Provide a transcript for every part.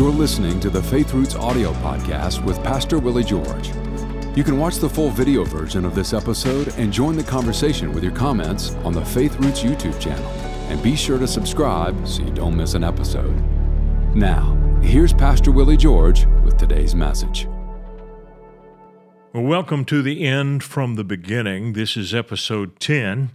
You're listening to the Faith Roots audio podcast with Pastor Willie George. You can watch the full video version of this episode and join the conversation with your comments on the Faith Roots YouTube channel. And be sure to subscribe so you don't miss an episode. Now, here's Pastor Willie George with today's message. Welcome to the end from the beginning. This is episode 10.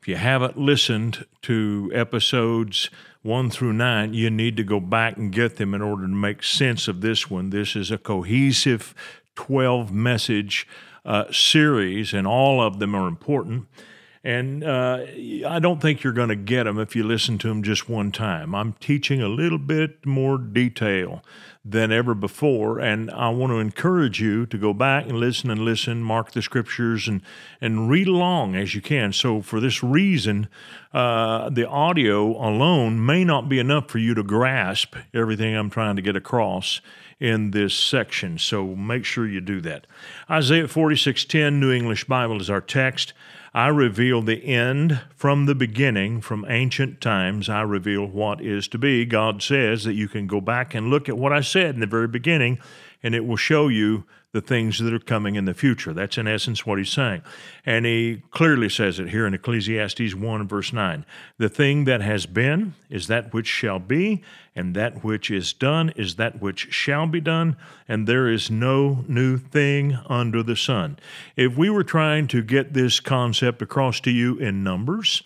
If you haven't listened to episodes 1 through 9, you need to go back and get them in order to make sense of this one. This is a cohesive 12 message uh, series, and all of them are important. And uh, I don't think you're going to get them if you listen to them just one time. I'm teaching a little bit more detail than ever before. And I want to encourage you to go back and listen and listen, mark the scriptures, and, and read along as you can. So, for this reason, uh, the audio alone may not be enough for you to grasp everything I'm trying to get across in this section. So, make sure you do that. Isaiah 46:10, New English Bible, is our text. I reveal the end from the beginning, from ancient times. I reveal what is to be. God says that you can go back and look at what I said in the very beginning, and it will show you the things that are coming in the future. That's in essence what he's saying. And he clearly says it here in Ecclesiastes 1 verse 9. The thing that has been is that which shall be, and that which is done is that which shall be done, and there is no new thing under the sun. If we were trying to get this concept across to you in numbers,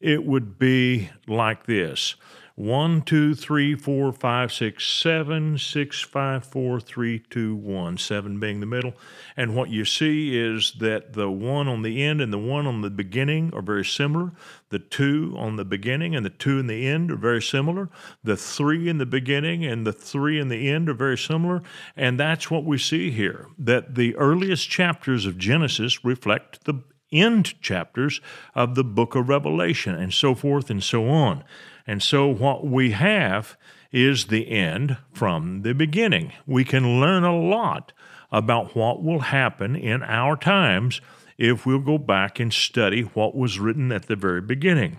it would be like this. One, two, three, four, five, six, seven, six, five, four, three, two, one. Seven being the middle. And what you see is that the one on the end and the one on the beginning are very similar. The two on the beginning and the two in the end are very similar. The three in the beginning and the three in the end are very similar. And that's what we see here that the earliest chapters of Genesis reflect the end chapters of the book of Revelation, and so forth and so on. And so, what we have is the end from the beginning. We can learn a lot about what will happen in our times if we'll go back and study what was written at the very beginning.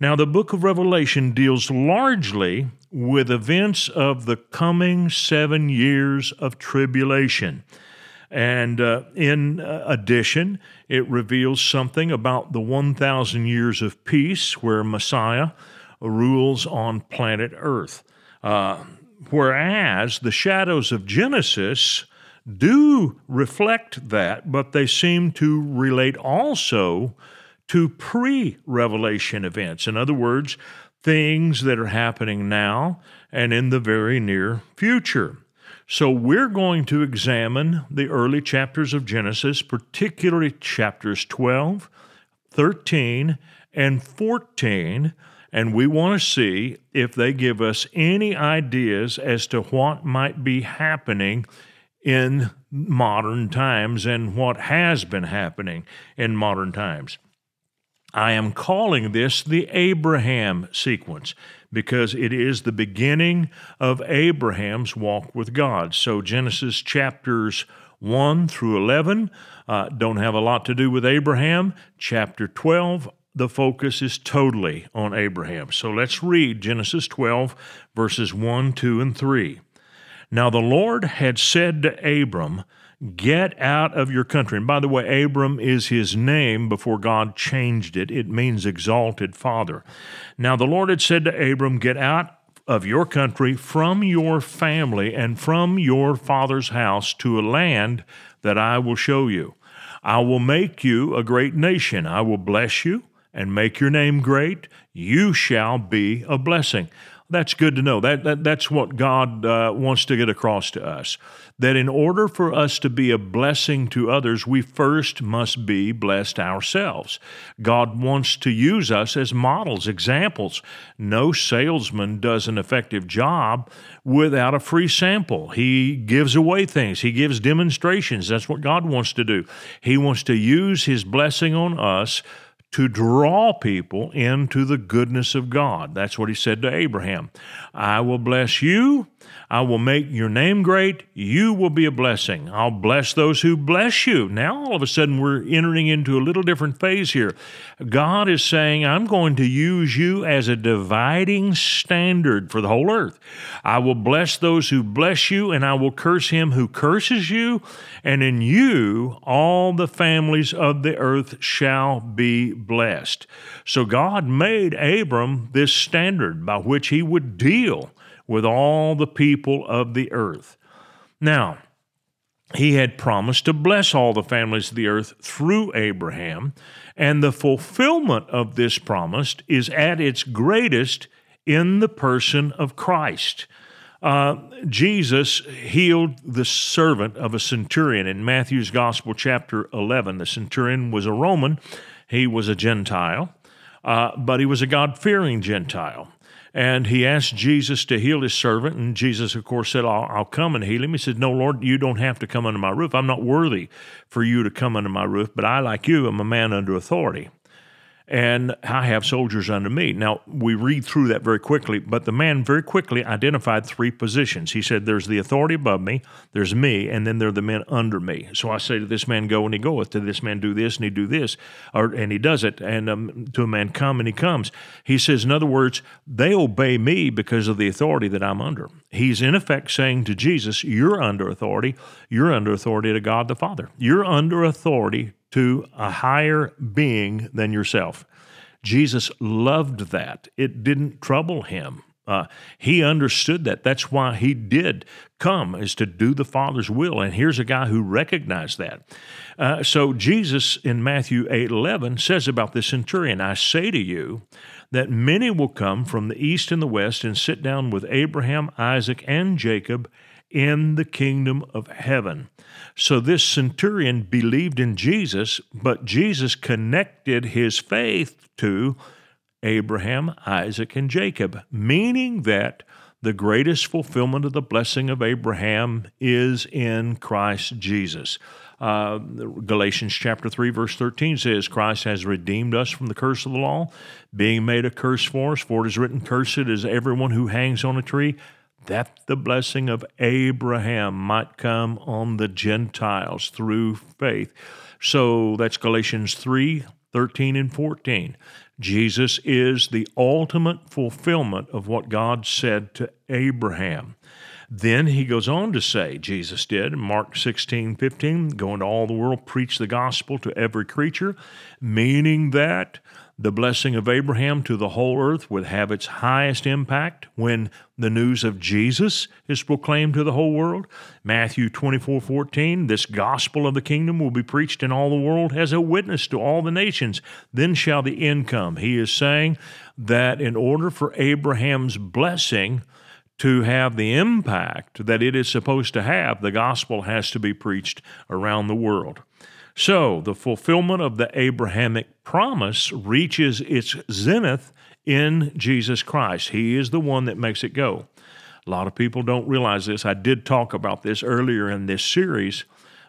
Now, the book of Revelation deals largely with events of the coming seven years of tribulation. And uh, in uh, addition, it reveals something about the 1,000 years of peace where Messiah rules on planet Earth. Uh, whereas the shadows of Genesis do reflect that, but they seem to relate also to pre revelation events. In other words, things that are happening now and in the very near future. So, we're going to examine the early chapters of Genesis, particularly chapters 12, 13, and 14 and we want to see if they give us any ideas as to what might be happening in modern times and what has been happening in modern times. I am calling this the Abraham sequence because it is the beginning of Abraham's walk with God. So, Genesis chapters 1 through 11 uh, don't have a lot to do with Abraham. Chapter 12 the focus is totally on Abraham. So let's read Genesis 12, verses 1, 2, and 3. Now the Lord had said to Abram, Get out of your country. And by the way, Abram is his name before God changed it. It means exalted father. Now the Lord had said to Abram, Get out of your country, from your family, and from your father's house to a land that I will show you. I will make you a great nation. I will bless you and make your name great, you shall be a blessing. That's good to know. That, that that's what God uh, wants to get across to us. That in order for us to be a blessing to others, we first must be blessed ourselves. God wants to use us as models, examples. No salesman does an effective job without a free sample. He gives away things, he gives demonstrations. That's what God wants to do. He wants to use his blessing on us to draw people into the goodness of God. That's what he said to Abraham. I will bless you. I will make your name great. You will be a blessing. I'll bless those who bless you. Now, all of a sudden, we're entering into a little different phase here. God is saying, I'm going to use you as a dividing standard for the whole earth. I will bless those who bless you, and I will curse him who curses you. And in you, all the families of the earth shall be blessed. So God made Abram this standard by which he would deal with all the people of the earth. Now, he had promised to bless all the families of the earth through Abraham, and the fulfillment of this promise is at its greatest in the person of Christ. Uh, Jesus healed the servant of a centurion in Matthew's Gospel, chapter 11. The centurion was a Roman, he was a Gentile, uh, but he was a God fearing Gentile. And he asked Jesus to heal his servant. And Jesus, of course, said, I'll, I'll, come and heal him. He said, No, Lord, you don't have to come under my roof. I'm not worthy for you to come under my roof, but I, like you, am a man under authority and I have soldiers under me. Now, we read through that very quickly, but the man very quickly identified three positions. He said, There's the authority above me, there's me, and then there are the men under me. So I say to this man, Go, and he goeth. To this man, do this, and he do this, or, and he does it. And um, to a man, Come, and he comes. He says, In other words, they obey me because of the authority that I'm under. He's in effect saying to Jesus, You're under authority. You're under authority to God the Father. You're under authority to a higher being than yourself. Jesus loved that. It didn't trouble him. Uh, he understood that. That's why he did come, is to do the Father's will. And here's a guy who recognized that. Uh, so Jesus in Matthew 8 11 says about the centurion, I say to you that many will come from the east and the west and sit down with Abraham, Isaac, and Jacob in the kingdom of heaven. So this centurion believed in Jesus, but Jesus connected his faith to Abraham, Isaac, and Jacob, meaning that the greatest fulfillment of the blessing of Abraham is in Christ Jesus. Uh, Galatians chapter 3, verse 13 says, Christ has redeemed us from the curse of the law, being made a curse for us, for it is written, Cursed is everyone who hangs on a tree that the blessing of Abraham might come on the Gentiles through faith. So that's Galatians 3 13 and 14. Jesus is the ultimate fulfillment of what God said to Abraham. Then he goes on to say, Jesus did Mark 16, 15, go into all the world, preach the gospel to every creature, meaning that the blessing of Abraham to the whole earth would have its highest impact when the news of Jesus is proclaimed to the whole world. Matthew 24 14, this gospel of the kingdom will be preached in all the world as a witness to all the nations. Then shall the end come. He is saying that in order for Abraham's blessing, to have the impact that it is supposed to have, the gospel has to be preached around the world. So, the fulfillment of the Abrahamic promise reaches its zenith in Jesus Christ. He is the one that makes it go. A lot of people don't realize this. I did talk about this earlier in this series,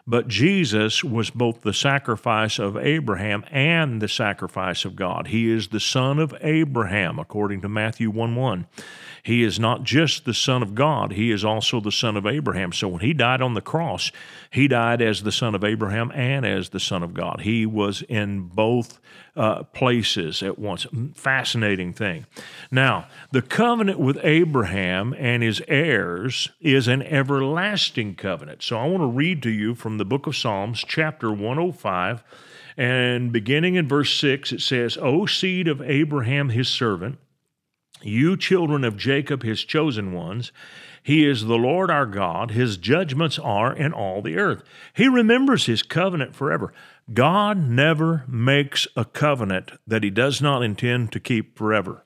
but Jesus was both the sacrifice of Abraham and the sacrifice of God. He is the son of Abraham, according to Matthew 1 1. He is not just the Son of God, he is also the Son of Abraham. So when he died on the cross, he died as the Son of Abraham and as the Son of God. He was in both uh, places at once. Fascinating thing. Now, the covenant with Abraham and his heirs is an everlasting covenant. So I want to read to you from the book of Psalms, chapter 105. And beginning in verse 6, it says, O seed of Abraham, his servant, you children of Jacob, his chosen ones, he is the Lord our God. His judgments are in all the earth. He remembers his covenant forever. God never makes a covenant that he does not intend to keep forever.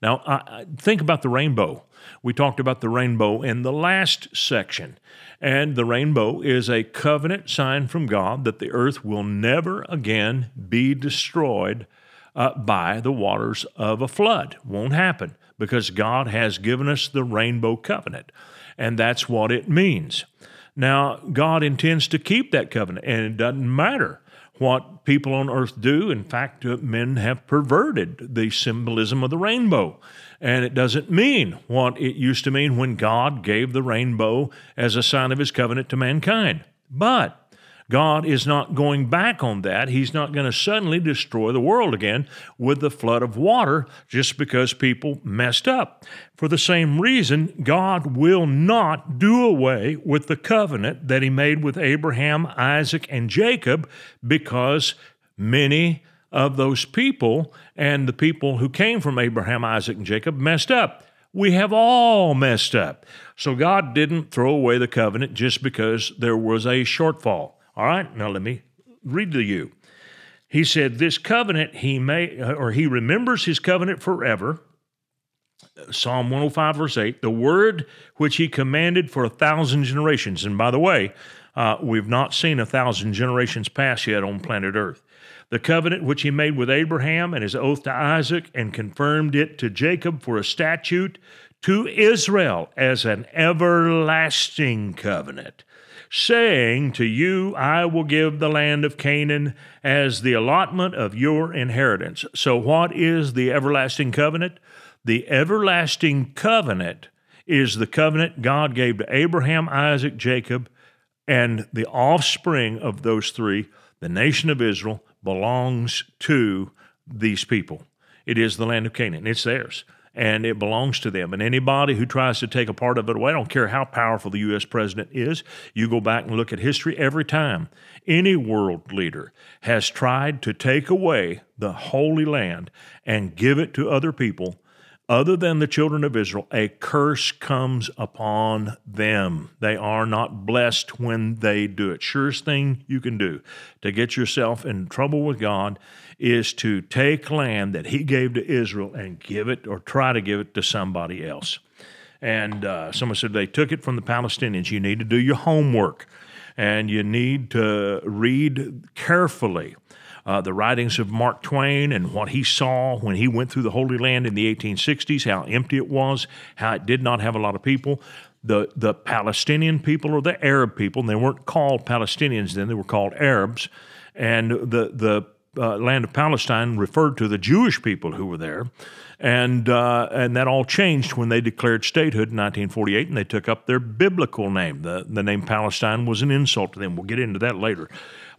Now, I, think about the rainbow. We talked about the rainbow in the last section. And the rainbow is a covenant sign from God that the earth will never again be destroyed uh, by the waters of a flood. Won't happen because God has given us the rainbow covenant, and that's what it means. Now, God intends to keep that covenant, and it doesn't matter what people on earth do. In fact, uh, men have perverted the symbolism of the rainbow. And it doesn't mean what it used to mean when God gave the rainbow as a sign of his covenant to mankind. But God is not going back on that. He's not going to suddenly destroy the world again with the flood of water just because people messed up. For the same reason, God will not do away with the covenant that He made with Abraham, Isaac, and Jacob because many of those people and the people who came from Abraham, Isaac, and Jacob messed up. We have all messed up. So God didn't throw away the covenant just because there was a shortfall. All right, now let me read to you. He said, This covenant he may, or he remembers his covenant forever. Psalm 105, verse 8, the word which he commanded for a thousand generations. And by the way, uh, we've not seen a thousand generations pass yet on planet Earth. The covenant which he made with Abraham and his oath to Isaac and confirmed it to Jacob for a statute to Israel as an everlasting covenant saying to you, I will give the land of Canaan as the allotment of your inheritance. So, what is the everlasting covenant? The everlasting covenant is the covenant God gave to Abraham, Isaac, Jacob, and the offspring of those three, the nation of Israel, belongs to these people. It is the land of Canaan, it's theirs and it belongs to them. And anybody who tries to take a part of it away, I don't care how powerful the U.S. president is, you go back and look at history every time any world leader has tried to take away the Holy Land and give it to other people other than the children of Israel, a curse comes upon them. They are not blessed when they do it. Surest thing you can do to get yourself in trouble with God is to take land that He gave to Israel and give it or try to give it to somebody else. And uh, someone said they took it from the Palestinians. You need to do your homework and you need to read carefully uh, the writings of Mark Twain and what he saw when he went through the Holy Land in the 1860s, how empty it was, how it did not have a lot of people. The, the Palestinian people or the Arab people, and they weren't called Palestinians then, they were called Arabs. And the, the uh, land of Palestine referred to the Jewish people who were there. And, uh, and that all changed when they declared statehood in 1948 and they took up their biblical name. The, the name Palestine was an insult to them. We'll get into that later.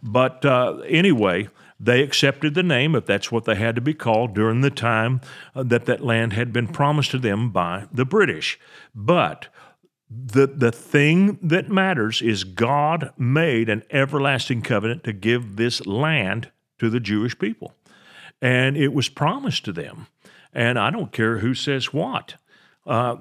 But uh, anyway, they accepted the name, if that's what they had to be called, during the time uh, that that land had been promised to them by the British. But the, the thing that matters is God made an everlasting covenant to give this land to the Jewish people. And it was promised to them. And I don't care who says what. Uh,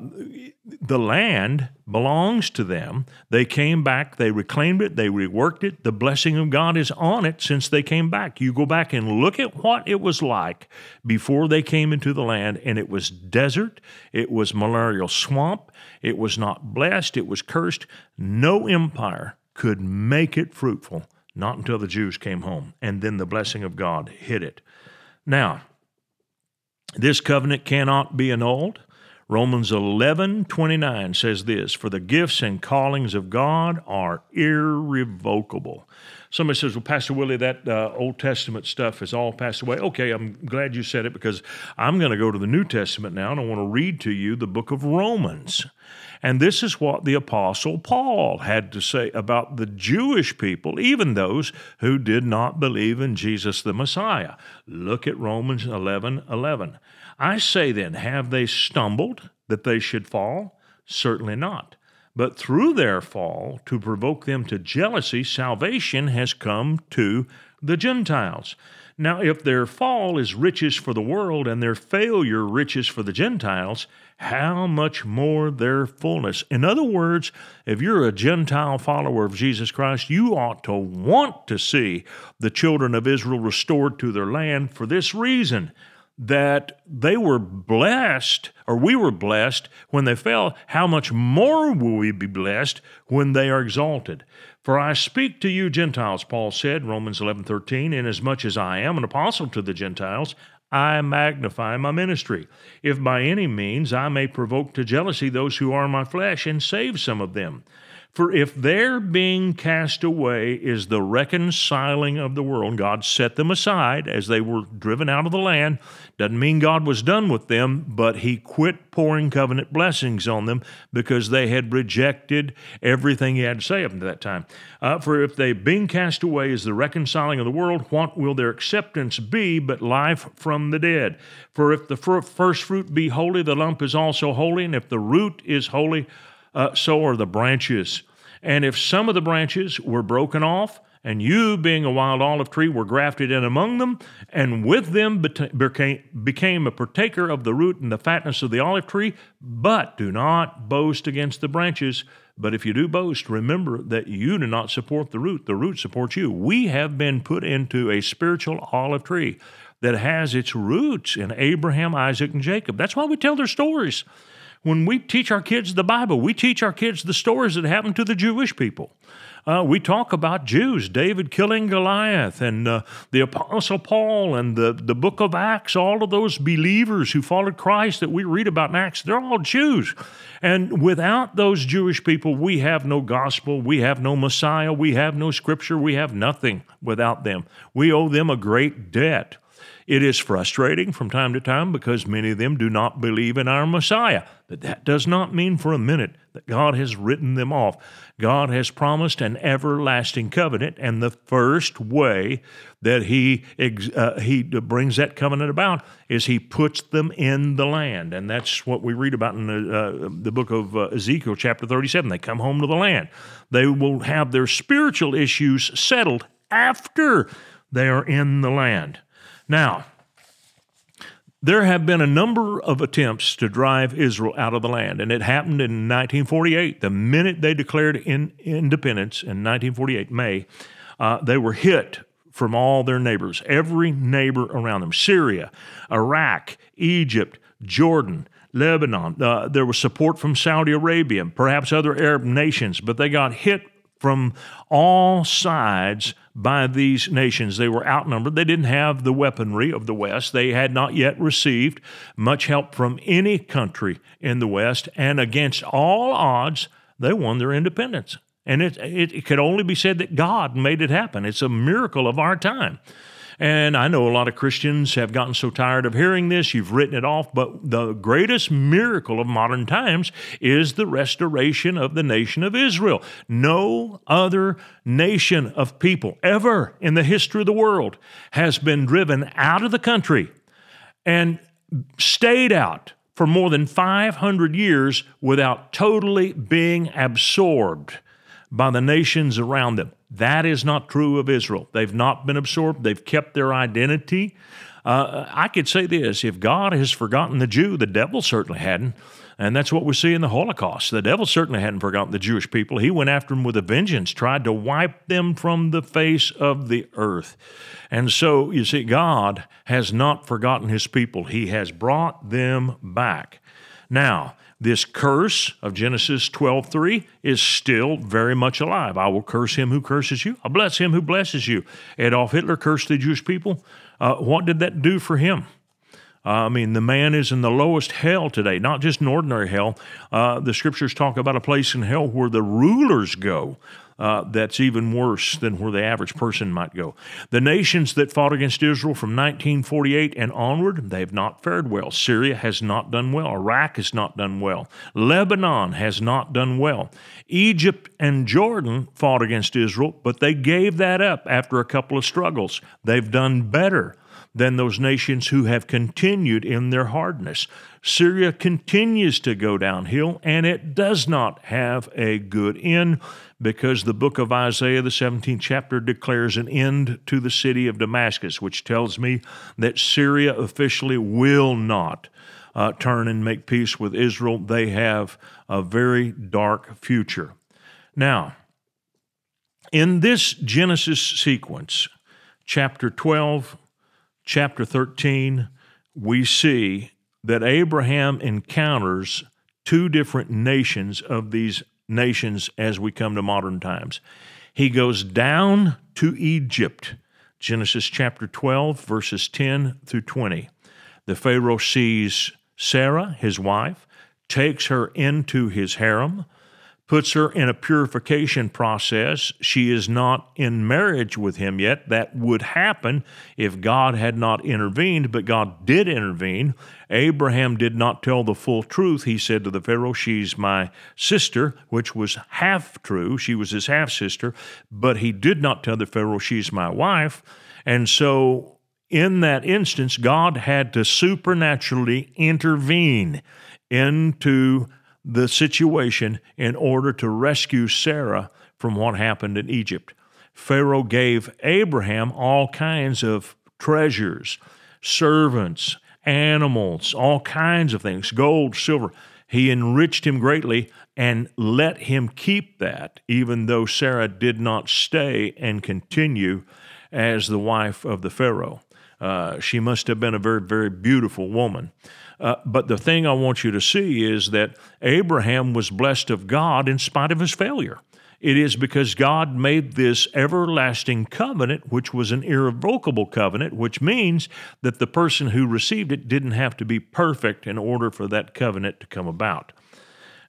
the land belongs to them. They came back, they reclaimed it, they reworked it. The blessing of God is on it since they came back. You go back and look at what it was like before they came into the land, and it was desert, it was malarial swamp, it was not blessed, it was cursed. No empire could make it fruitful, not until the Jews came home, and then the blessing of God hit it. Now, this covenant cannot be annulled. Romans 11 29 says this For the gifts and callings of God are irrevocable. Somebody says, Well, Pastor Willie, that uh, Old Testament stuff has all passed away. Okay, I'm glad you said it because I'm going to go to the New Testament now and I want to read to you the book of Romans. And this is what the Apostle Paul had to say about the Jewish people, even those who did not believe in Jesus the Messiah. Look at Romans 11 11. I say then, have they stumbled that they should fall? Certainly not. But through their fall, to provoke them to jealousy, salvation has come to the Gentiles. Now, if their fall is riches for the world and their failure riches for the Gentiles, how much more their fullness? In other words, if you're a Gentile follower of Jesus Christ, you ought to want to see the children of Israel restored to their land for this reason that they were blessed, or we were blessed when they fell, how much more will we be blessed when they are exalted? For I speak to you, Gentiles, Paul said, Romans 11 13, inasmuch as I am an apostle to the Gentiles, I magnify my ministry, if by any means I may provoke to jealousy those who are my flesh and save some of them. For if their being cast away is the reconciling of the world, God set them aside as they were driven out of the land. Doesn't mean God was done with them, but He quit pouring covenant blessings on them because they had rejected everything He had to say up to that time. Uh, for if they being cast away is the reconciling of the world, what will their acceptance be but life from the dead? For if the first fruit be holy, the lump is also holy, and if the root is holy, uh, so are the branches. And if some of the branches were broken off, and you, being a wild olive tree, were grafted in among them, and with them became a partaker of the root and the fatness of the olive tree. But do not boast against the branches. But if you do boast, remember that you do not support the root, the root supports you. We have been put into a spiritual olive tree that has its roots in Abraham, Isaac, and Jacob. That's why we tell their stories. When we teach our kids the Bible, we teach our kids the stories that happened to the Jewish people. Uh, we talk about Jews, David killing Goliath, and uh, the Apostle Paul, and the, the book of Acts, all of those believers who followed Christ that we read about in Acts, they're all Jews. And without those Jewish people, we have no gospel, we have no Messiah, we have no scripture, we have nothing without them. We owe them a great debt. It is frustrating from time to time because many of them do not believe in our Messiah. But that does not mean for a minute that God has written them off. God has promised an everlasting covenant, and the first way that He uh, He brings that covenant about is He puts them in the land, and that's what we read about in the, uh, the book of uh, Ezekiel, chapter thirty-seven. They come home to the land. They will have their spiritual issues settled after they are in the land. Now, there have been a number of attempts to drive Israel out of the land, and it happened in 1948. The minute they declared in, independence in 1948, May, uh, they were hit from all their neighbors, every neighbor around them Syria, Iraq, Egypt, Jordan, Lebanon. Uh, there was support from Saudi Arabia, perhaps other Arab nations, but they got hit from all sides by these nations. They were outnumbered. They didn't have the weaponry of the West. They had not yet received much help from any country in the West. And against all odds, they won their independence. And it, it, it could only be said that God made it happen. It's a miracle of our time. And I know a lot of Christians have gotten so tired of hearing this, you've written it off, but the greatest miracle of modern times is the restoration of the nation of Israel. No other nation of people ever in the history of the world has been driven out of the country and stayed out for more than 500 years without totally being absorbed by the nations around them. That is not true of Israel. They've not been absorbed, they've kept their identity. Uh, I could say this if God has forgotten the Jew, the devil certainly hadn't. And that's what we see in the Holocaust. The devil certainly hadn't forgotten the Jewish people. He went after them with a vengeance, tried to wipe them from the face of the earth. And so, you see, God has not forgotten his people, he has brought them back. Now, this curse of Genesis 12:3 is still very much alive. I will curse him who curses you. I'll bless him who blesses you. Adolf Hitler cursed the Jewish people. Uh, what did that do for him? Uh, I mean, the man is in the lowest hell today, not just an ordinary hell. Uh, the scriptures talk about a place in hell where the rulers go uh, that's even worse than where the average person might go. The nations that fought against Israel from 1948 and onward, they have not fared well. Syria has not done well. Iraq has not done well. Lebanon has not done well. Egypt and Jordan fought against Israel, but they gave that up after a couple of struggles. They've done better than those nations who have continued in their hardness. Syria continues to go downhill, and it does not have a good end because the book of Isaiah, the 17th chapter, declares an end to the city of Damascus, which tells me that Syria officially will not uh, turn and make peace with Israel. They have a very dark future. Now, in this Genesis sequence, chapter 12, chapter 13, we see that Abraham encounters two different nations of these nations as we come to modern times. He goes down to Egypt, Genesis chapter 12, verses 10 through 20. The Pharaoh sees Sarah, his wife, takes her into his harem, puts her in a purification process. She is not in marriage with him yet. That would happen if God had not intervened, but God did intervene. Abraham did not tell the full truth. He said to the Pharaoh, She's my sister, which was half true. She was his half sister, but he did not tell the Pharaoh, She's my wife. And so in that instance, God had to supernaturally intervene into the situation in order to rescue Sarah from what happened in Egypt. Pharaoh gave Abraham all kinds of treasures, servants, animals, all kinds of things, gold, silver. He enriched him greatly and let him keep that, even though Sarah did not stay and continue as the wife of the Pharaoh. Uh, she must have been a very, very beautiful woman. Uh, but the thing I want you to see is that Abraham was blessed of God in spite of his failure. It is because God made this everlasting covenant, which was an irrevocable covenant, which means that the person who received it didn't have to be perfect in order for that covenant to come about.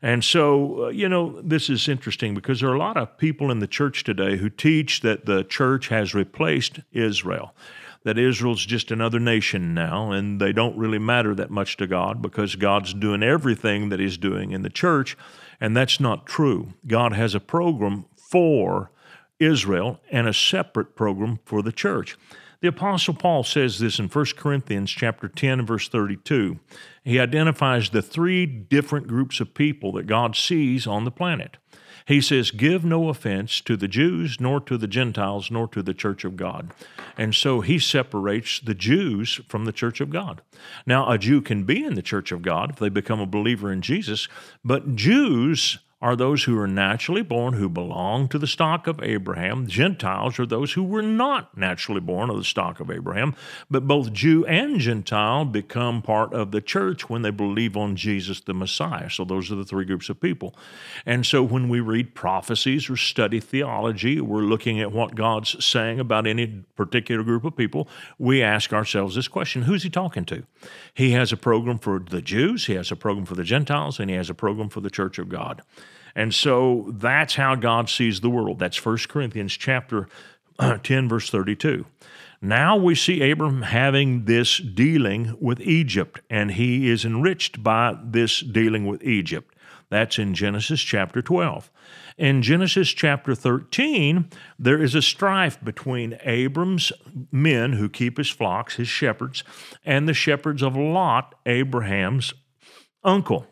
And so, uh, you know, this is interesting because there are a lot of people in the church today who teach that the church has replaced Israel that Israel's just another nation now, and they don't really matter that much to God because God's doing everything that He's doing in the church, and that's not true. God has a program for Israel and a separate program for the church. The apostle Paul says this in 1 Corinthians chapter 10 verse 32. He identifies the three different groups of people that God sees on the planet. He says, Give no offense to the Jews, nor to the Gentiles, nor to the church of God. And so he separates the Jews from the church of God. Now, a Jew can be in the church of God if they become a believer in Jesus, but Jews are those who are naturally born, who belong to the stock of Abraham. Gentiles are those who were not naturally born of the stock of Abraham, but both Jew and Gentile become part of the church when they believe on Jesus the Messiah. So those are the three groups of people. And so when we read prophecies or study theology, we're looking at what God's saying about any particular group of people, we ask ourselves this question Who's he talking to? He has a program for the Jews, he has a program for the Gentiles, and he has a program for the church of God. And so that's how God sees the world. That's 1 Corinthians chapter 10 verse 32. Now we see Abram having this dealing with Egypt and he is enriched by this dealing with Egypt. That's in Genesis chapter 12. In Genesis chapter 13, there is a strife between Abram's men who keep his flocks, his shepherds, and the shepherds of Lot, Abraham's uncle.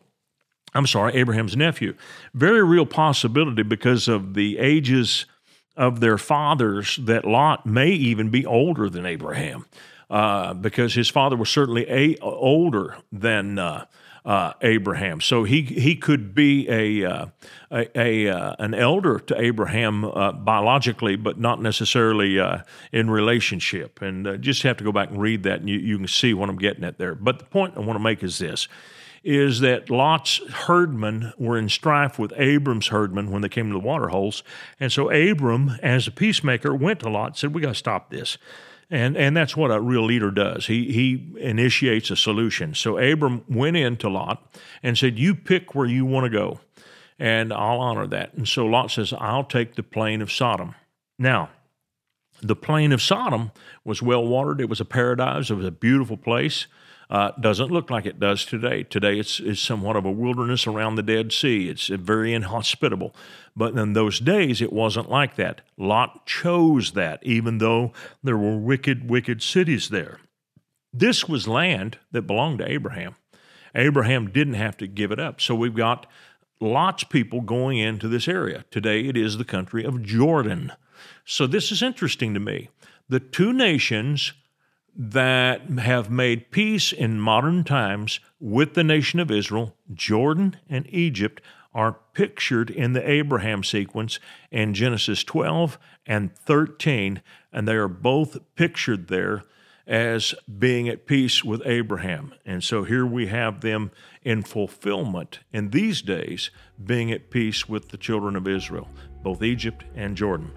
I'm sorry, Abraham's nephew. Very real possibility because of the ages of their fathers that Lot may even be older than Abraham, uh, because his father was certainly a, older than uh, uh, Abraham. So he he could be a, uh, a, a uh, an elder to Abraham uh, biologically, but not necessarily in relationship. And just have to go back and read that, and you, you can see what I'm getting at there. But the point I want to make is this is that Lot's herdmen were in strife with Abram's herdmen when they came to the water holes. And so Abram, as a peacemaker, went to Lot and said, We got to stop this. And, and that's what a real leader does. He, he initiates a solution. So Abram went in to Lot and said, You pick where you want to go, and I'll honor that. And so Lot says, I'll take the plain of Sodom. Now, the plain of Sodom was well watered. It was a paradise. It was a beautiful place uh, doesn't look like it does today. Today it's, it's somewhat of a wilderness around the Dead Sea. It's very inhospitable. But in those days, it wasn't like that. Lot chose that, even though there were wicked, wicked cities there. This was land that belonged to Abraham. Abraham didn't have to give it up. So we've got Lot's of people going into this area. Today it is the country of Jordan. So this is interesting to me. The two nations that have made peace in modern times with the nation of Israel, Jordan and Egypt, are pictured in the Abraham sequence in Genesis 12 and 13, and they are both pictured there as being at peace with Abraham. And so here we have them in fulfillment in these days, being at peace with the children of Israel, both Egypt and Jordan.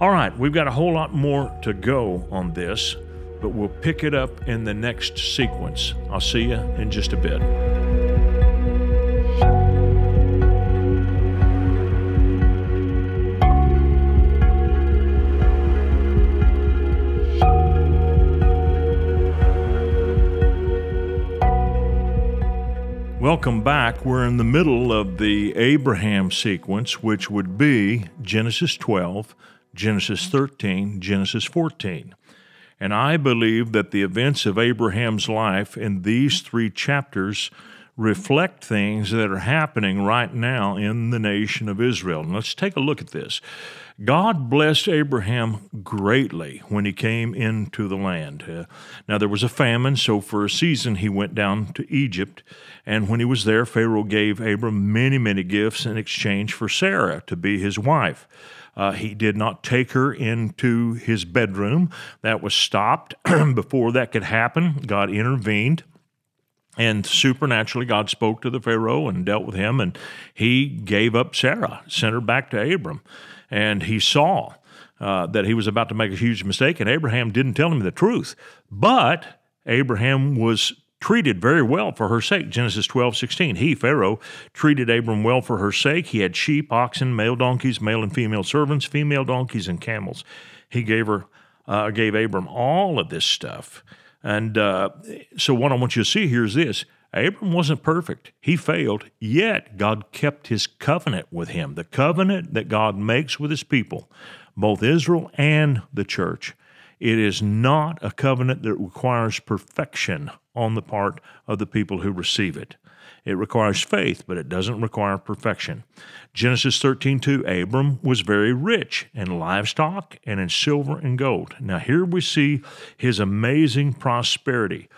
All right, we've got a whole lot more to go on this but we'll pick it up in the next sequence. I'll see you in just a bit. Welcome back. We're in the middle of the Abraham sequence, which would be Genesis 12, Genesis 13, Genesis 14. And I believe that the events of Abraham's life in these three chapters reflect things that are happening right now in the nation of Israel. And let's take a look at this. God blessed Abraham greatly when he came into the land. Uh, now, there was a famine, so for a season he went down to Egypt. And when he was there, Pharaoh gave Abram many, many gifts in exchange for Sarah to be his wife. Uh, he did not take her into his bedroom. That was stopped. Before that could happen, God intervened. And supernaturally, God spoke to the Pharaoh and dealt with him, and he gave up Sarah, sent her back to Abram. And he saw uh, that he was about to make a huge mistake, and Abraham didn't tell him the truth. But Abraham was treated very well for her sake. Genesis 12, 16. He, Pharaoh, treated Abram well for her sake. He had sheep, oxen, male donkeys, male and female servants, female donkeys, and camels. He gave her, uh, gave Abram all of this stuff. And uh, so, what I want you to see here is this Abram wasn't perfect. He failed, yet God kept his covenant with him, the covenant that God makes with his people, both Israel and the church. It is not a covenant that requires perfection on the part of the people who receive it. It requires faith, but it doesn't require perfection. Genesis 13:2 Abram was very rich in livestock and in silver and gold. Now here we see his amazing prosperity.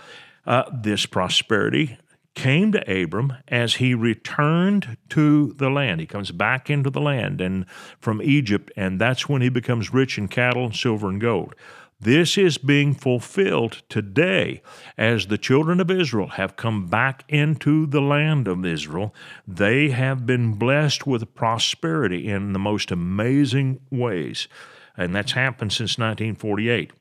Uh, this prosperity came to Abram as he returned to the land. He comes back into the land and from Egypt, and that's when he becomes rich in cattle, silver, and gold. This is being fulfilled today as the children of Israel have come back into the land of Israel. They have been blessed with prosperity in the most amazing ways. And that's happened since 1948.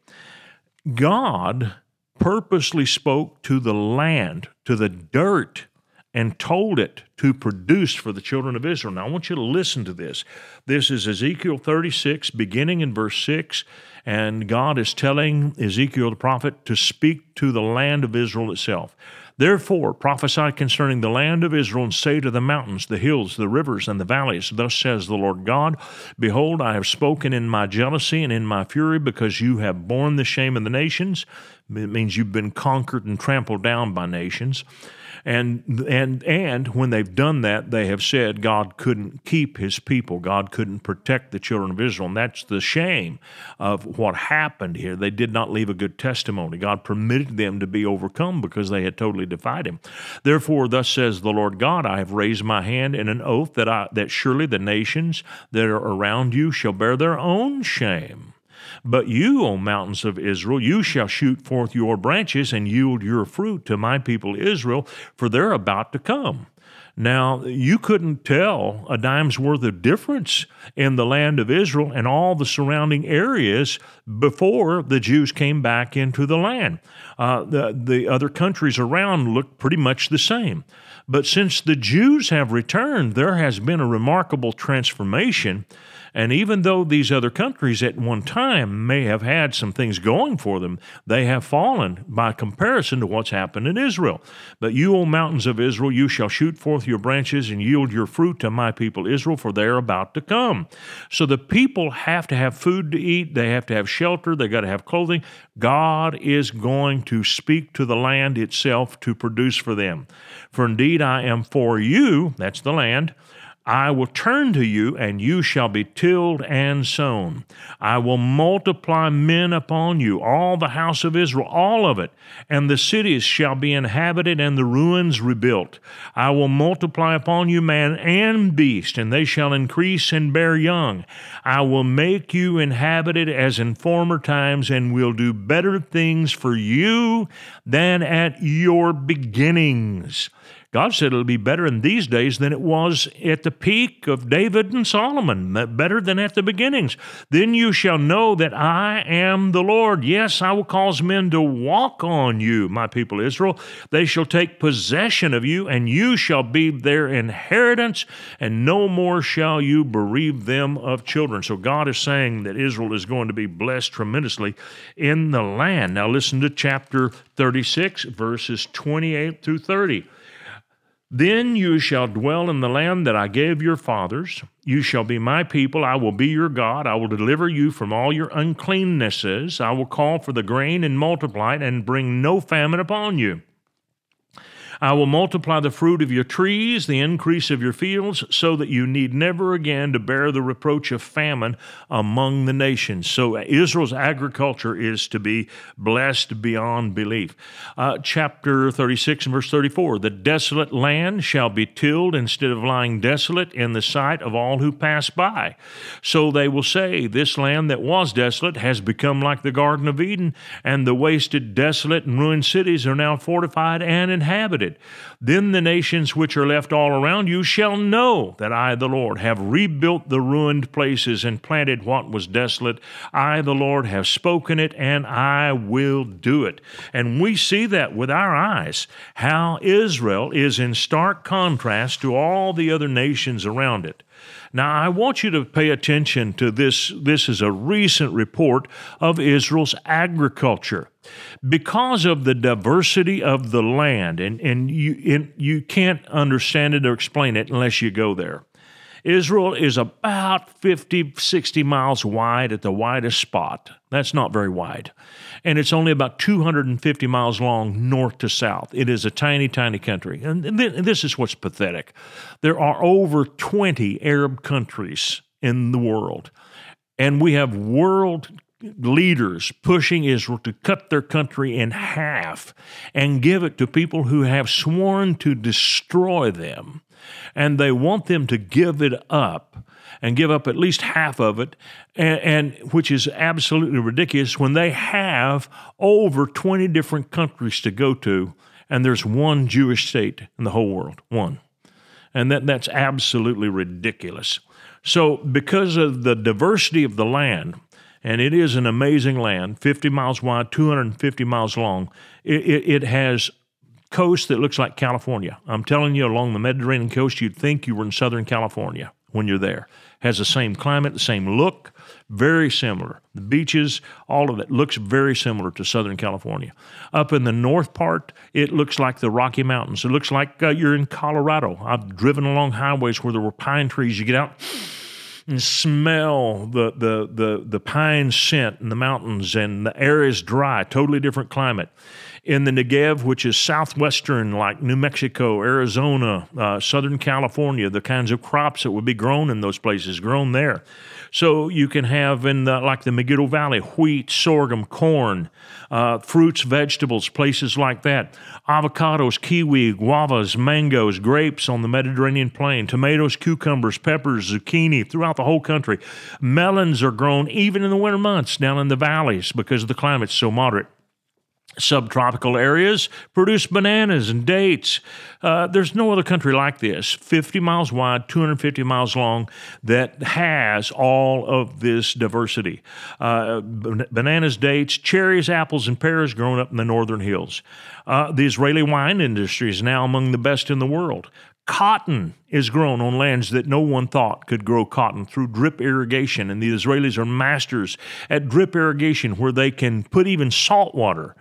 God purposely spoke to the land, to the dirt, and told it to produce for the children of Israel. Now, I want you to listen to this. This is Ezekiel 36, beginning in verse 6 and God is telling Ezekiel the prophet to speak to the land of Israel itself. Therefore, prophesy concerning the land of Israel, and say to the mountains, the hills, the rivers, and the valleys, Thus says the Lord God Behold, I have spoken in my jealousy and in my fury, because you have borne the shame of the nations. It means you've been conquered and trampled down by nations. And and and when they've done that, they have said God couldn't keep his people. God couldn't protect the children of Israel. And that's the shame of what happened here. They did not leave a good testimony. God permitted them to be overcome because they had totally defied him. Therefore, thus says the Lord God, I have raised my hand in an oath that I that surely the nations that are around you shall bear their own shame. But you, O mountains of Israel, you shall shoot forth your branches and yield your fruit to my people Israel, for they're about to come. Now, you couldn't tell a dime's worth of difference in the land of Israel and all the surrounding areas before the Jews came back into the land. Uh, the, the other countries around looked pretty much the same. But since the Jews have returned, there has been a remarkable transformation and even though these other countries at one time may have had some things going for them, they have fallen by comparison to what's happened in Israel. But you, O mountains of Israel, you shall shoot forth your branches and yield your fruit to my people Israel, for they are about to come. So the people have to have food to eat, they have to have shelter, they got to have clothing. God is going to speak to the land itself to produce for them. For indeed I am for you, that's the land I will turn to you, and you shall be tilled and sown. I will multiply men upon you, all the house of Israel, all of it, and the cities shall be inhabited and the ruins rebuilt. I will multiply upon you man and beast, and they shall increase and bear young. I will make you inhabited as in former times, and will do better things for you than at your beginnings. God said it'll be better in these days than it was at the peak of David and Solomon, better than at the beginnings. Then you shall know that I am the Lord. Yes, I will cause men to walk on you, my people Israel. They shall take possession of you, and you shall be their inheritance, and no more shall you bereave them of children. So God is saying that Israel is going to be blessed tremendously in the land. Now listen to chapter 36, verses 28 through 30. Then you shall dwell in the land that I gave your fathers. You shall be my people. I will be your God. I will deliver you from all your uncleannesses. I will call for the grain and multiply it, and bring no famine upon you. I will multiply the fruit of your trees, the increase of your fields, so that you need never again to bear the reproach of famine among the nations. So Israel's agriculture is to be blessed beyond belief. Uh, chapter 36 and verse 34 The desolate land shall be tilled instead of lying desolate in the sight of all who pass by. So they will say, This land that was desolate has become like the Garden of Eden, and the wasted, desolate, and ruined cities are now fortified and inhabited. Then the nations which are left all around you shall know that I, the Lord, have rebuilt the ruined places and planted what was desolate. I, the Lord, have spoken it, and I will do it. And we see that with our eyes, how Israel is in stark contrast to all the other nations around it. Now, I want you to pay attention to this. This is a recent report of Israel's agriculture. Because of the diversity of the land, and, and you, you can't understand it or explain it unless you go there. Israel is about 50, 60 miles wide at the widest spot. That's not very wide. And it's only about 250 miles long north to south. It is a tiny, tiny country. And this is what's pathetic. There are over 20 Arab countries in the world. And we have world leaders pushing Israel to cut their country in half and give it to people who have sworn to destroy them and they want them to give it up and give up at least half of it, and, and, which is absolutely ridiculous when they have over 20 different countries to go to, and there's one Jewish state in the whole world, one. And that, that's absolutely ridiculous. So, because of the diversity of the land, and it is an amazing land, 50 miles wide, 250 miles long, it, it, it has coast that looks like California. I'm telling you, along the Mediterranean coast, you'd think you were in Southern California when you're there. Has the same climate, the same look, very similar. The beaches, all of it looks very similar to Southern California. Up in the north part, it looks like the Rocky Mountains. It looks like uh, you're in Colorado. I've driven along highways where there were pine trees. You get out and smell the, the, the, the pine scent in the mountains, and the air is dry, totally different climate in the Negev, which is southwestern, like New Mexico, Arizona, uh, Southern California, the kinds of crops that would be grown in those places, grown there. So you can have in the, like the Megiddo Valley, wheat, sorghum, corn, uh, fruits, vegetables, places like that. Avocados, kiwi, guavas, mangoes, grapes on the Mediterranean plain, tomatoes, cucumbers, peppers, zucchini throughout the whole country. Melons are grown even in the winter months down in the valleys because the climate's so moderate. Subtropical areas produce bananas and dates. Uh, there's no other country like this, 50 miles wide, 250 miles long, that has all of this diversity. Uh, bananas, dates, cherries, apples, and pears grown up in the northern hills. Uh, the Israeli wine industry is now among the best in the world. Cotton is grown on lands that no one thought could grow cotton through drip irrigation, and the Israelis are masters at drip irrigation where they can put even salt water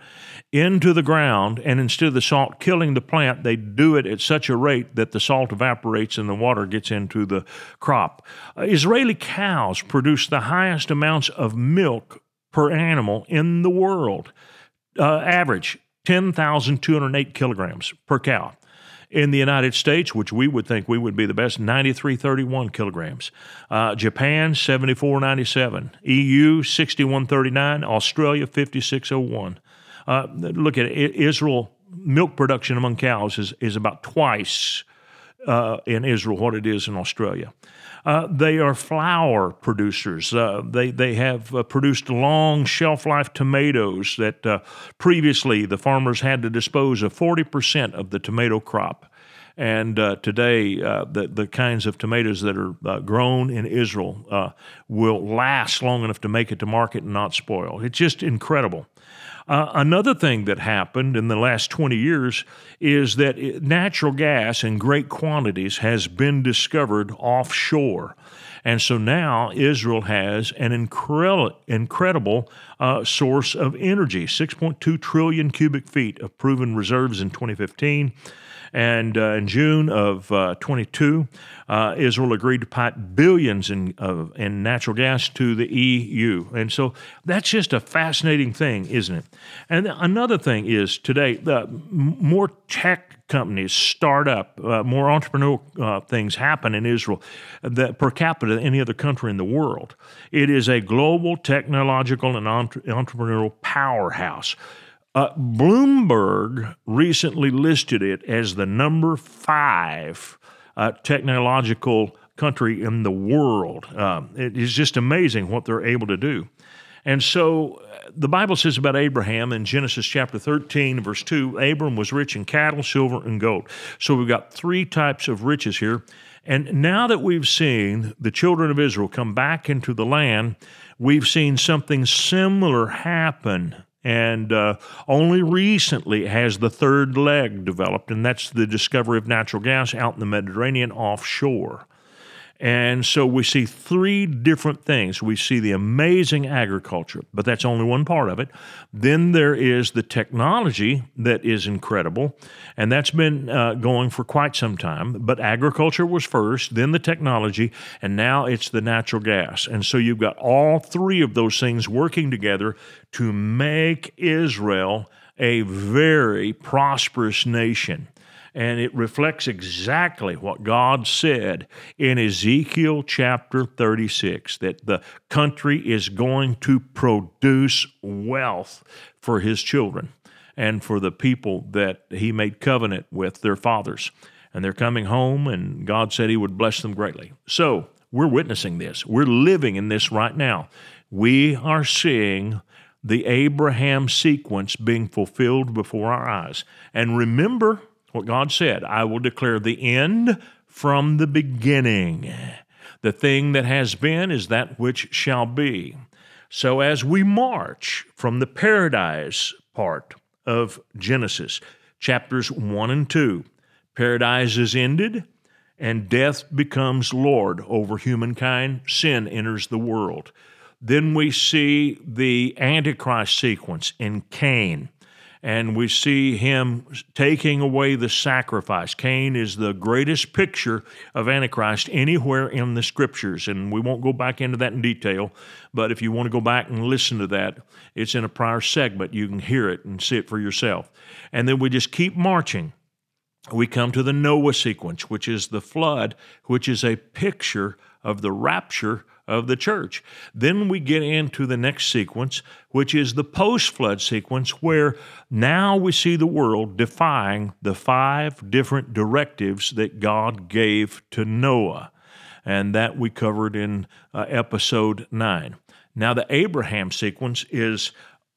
into the ground, and instead of the salt killing the plant, they do it at such a rate that the salt evaporates and the water gets into the crop. Uh, Israeli cows produce the highest amounts of milk per animal in the world, uh, average 10,208 kilograms per cow. In the United States, which we would think we would be the best, 9331 kilograms. Uh, Japan, 7497. EU, 6139. Australia, 5601. Uh, look at Israel milk production among cows is, is about twice uh, in Israel what it is in Australia. Uh, they are flower producers. Uh, they they have uh, produced long shelf life tomatoes that uh, previously the farmers had to dispose of forty percent of the tomato crop. And uh, today, the, the kinds of tomatoes that are grown in Israel will last long enough to make it to market and not spoil. It's just incredible. Uh, another thing that happened in the last 20 years is that natural gas in great quantities has been discovered offshore. And so now Israel has an incredible, incredible uh, source of energy 6.2 trillion cubic feet of proven reserves in 2015 And uh, in June of uh, 22, uh, Israel agreed to pipe billions in, in natural gas to the EU. And so that's just a fascinating thing, isn't it? And another thing is today, the more tech companies start up, uh, more entrepreneurial uh, things happen in Israel that per capita than any other country in the world. It is a global technological and entre- entrepreneurial powerhouse. Uh, Bloomberg recently listed it as the number five uh, technological country in the world. Um, it is just amazing what they're able to do. And so uh, the Bible says about Abraham in Genesis chapter 13, verse 2 Abram was rich in cattle, silver, and gold. So we've got three types of riches here. And now that we've seen the children of Israel come back into the land, we've seen something similar happen and uh, only recently has the third leg developed, and that's the discovery of natural gas out in the Mediterranean offshore. And so we see three different things. We see the amazing agriculture, but that's only one part of it. Then there is the technology that is incredible, and that's been uh, going for quite some time. But agriculture was first, then the technology, and now it's the natural gas. And so you've got all three of those things working together to make Israel a very prosperous nation and it reflects exactly what God said in Ezekiel chapter 36 that the country is going to produce wealth for his children and for the people that he made covenant with their fathers. And they're coming home, and God said he would bless them greatly. So, we're witnessing this. We're living in this right now. We are seeing the Abraham sequence being fulfilled before our eyes. And remember, what God said I will declare the end from the beginning. The thing that has been is that which shall be. So, as we march from the paradise part of Genesis, chapters 1 and 2, paradise is ended and death becomes Lord over humankind, sin enters the world. Then we see the Antichrist sequence in Cain and we see him taking away the sacrifice. Cain is the greatest picture of Antichrist anywhere in the scriptures, and we won't go back into that in detail, but if you want to go back and listen to that, it's in a prior segment. You can hear it and see it for yourself. And then we just keep marching. We come to the Noah sequence, which is the flood, which is a picture of the rapture of the church. Then we get into the next sequence, which is the post flood sequence, where now we see the world defying the five different directives that God gave to Noah. And that we covered in uh, episode 9. Now, the Abraham sequence is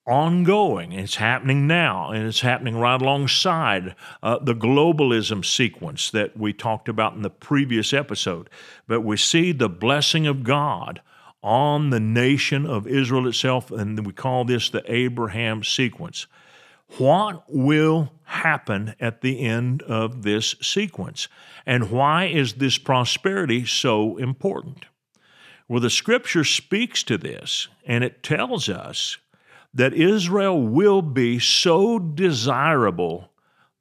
ongoing. It's happening now, and it's happening right alongside uh, the globalism sequence that we talked about in the previous episode. But we see the blessing of God on the nation of Israel itself, and we call this the Abraham sequence. What will happen at the end of this sequence? And why is this prosperity so important? Well, the scripture speaks to this, and it tells us that Israel will be so desirable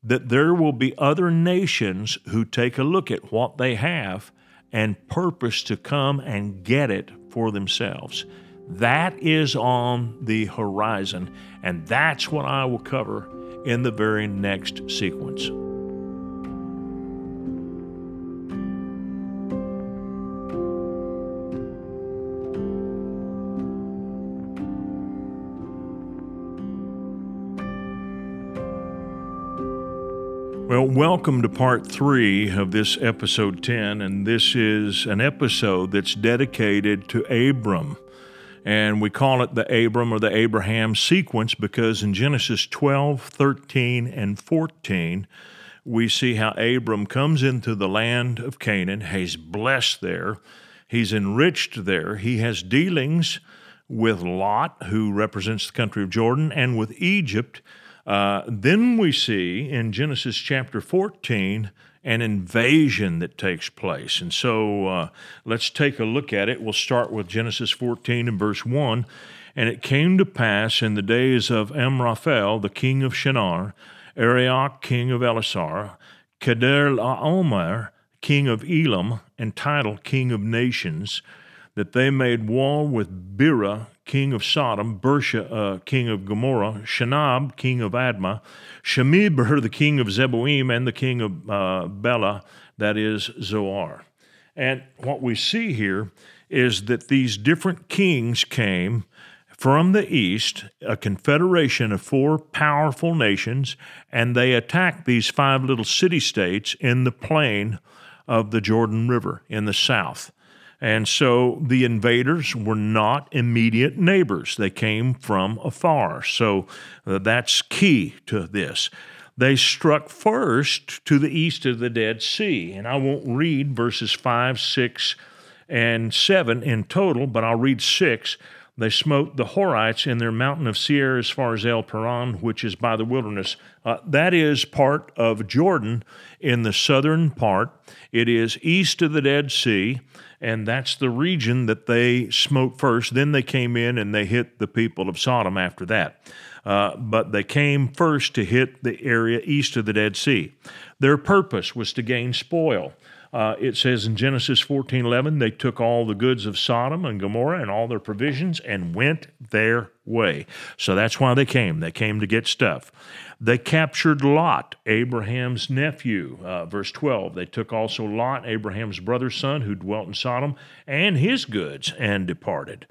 that there will be other nations who take a look at what they have and purpose to come and get it for themselves. That is on the horizon, and that's what I will cover in the very next sequence. Well, welcome to part three of this episode 10. And this is an episode that's dedicated to Abram. And we call it the Abram or the Abraham sequence because in Genesis 12, 13, and 14, we see how Abram comes into the land of Canaan. He's blessed there, he's enriched there, he has dealings with Lot, who represents the country of Jordan, and with Egypt uh, then we see in Genesis chapter 14 an invasion that takes place. And so uh, let's take a look at it. We'll start with Genesis 14 and verse 1. And it came to pass in the days of Amraphel, the king of Shinar, Arioch, king of Ellasar, Kedorlaomer, king of Elam, and Tidal, king of nations, that they made war with Bera, king of Sodom, Birsha, uh, king of Gomorrah, Shinab, king of Admah, Shemeber, the king of Zeboim, and the king of uh, Bela, that is Zoar. And what we see here is that these different kings came from the east, a confederation of four powerful nations, and they attacked these five little city states in the plain of the Jordan River in the south. And so the invaders were not immediate neighbors. They came from afar. So uh, that's key to this. They struck first to the east of the Dead Sea. And I won't read verses 5, 6, and 7 in total, but I'll read 6 they smote the Horites in their mountain of Seir as far as El Paran, which is by the wilderness. Uh, that is part of Jordan in the southern part. It is east of the Dead Sea, and that's the region that they smote first. Then they came in and they hit the people of Sodom after that. Uh, but they came first to hit the area east of the Dead Sea. Their purpose was to gain spoil. Uh, it says in Genesis 14:11, they took all the goods of Sodom and Gomorrah and all their provisions and went their way. So that's why they came. They came to get stuff. They captured Lot, Abraham's nephew. Uh, verse 12. They took also Lot, Abraham's brother's son, who dwelt in Sodom, and his goods, and departed.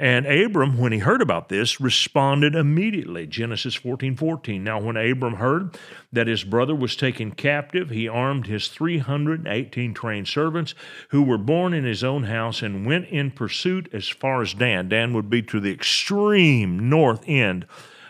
And Abram, when he heard about this, responded immediately. Genesis 14 14. Now, when Abram heard that his brother was taken captive, he armed his 318 trained servants who were born in his own house and went in pursuit as far as Dan. Dan would be to the extreme north end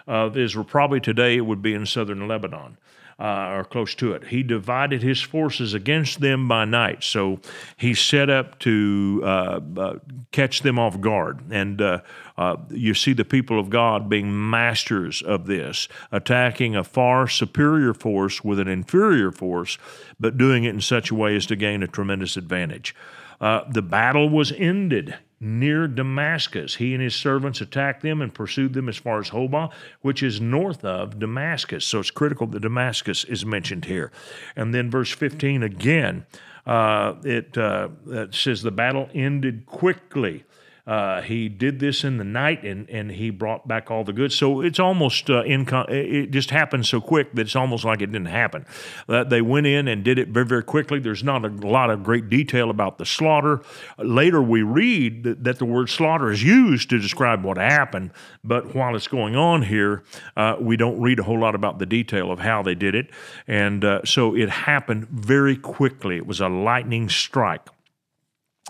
of Israel. Probably today it would be in southern Lebanon uh, or close to it. He divided his forces against them by night. So he set up to uh, uh, catch them off guard. And uh, uh, you see the people of God being masters of this, attacking a far superior force with an inferior force, but doing it in such a way as to gain a tremendous advantage. Uh, the battle was ended near Damascus. He and his servants attacked them and pursued them as far as Hobah, which is north of Damascus. So it's critical that Damascus is mentioned here. And then verse 15 again, uh, it, uh, it says the battle ended quickly. Uh, he did this in the night and, and he brought back all the goods. So it's almost uh, income. It just happened so quick that it's almost like it didn't happen. Uh, they went in and did it very, very quickly. There's not a lot of great detail about the slaughter. Later, we read that, that the word slaughter is used to describe what happened. But while it's going on here, uh, we don't read a whole lot about the detail of how they did it. And uh, so it happened very quickly. It was a lightning strike.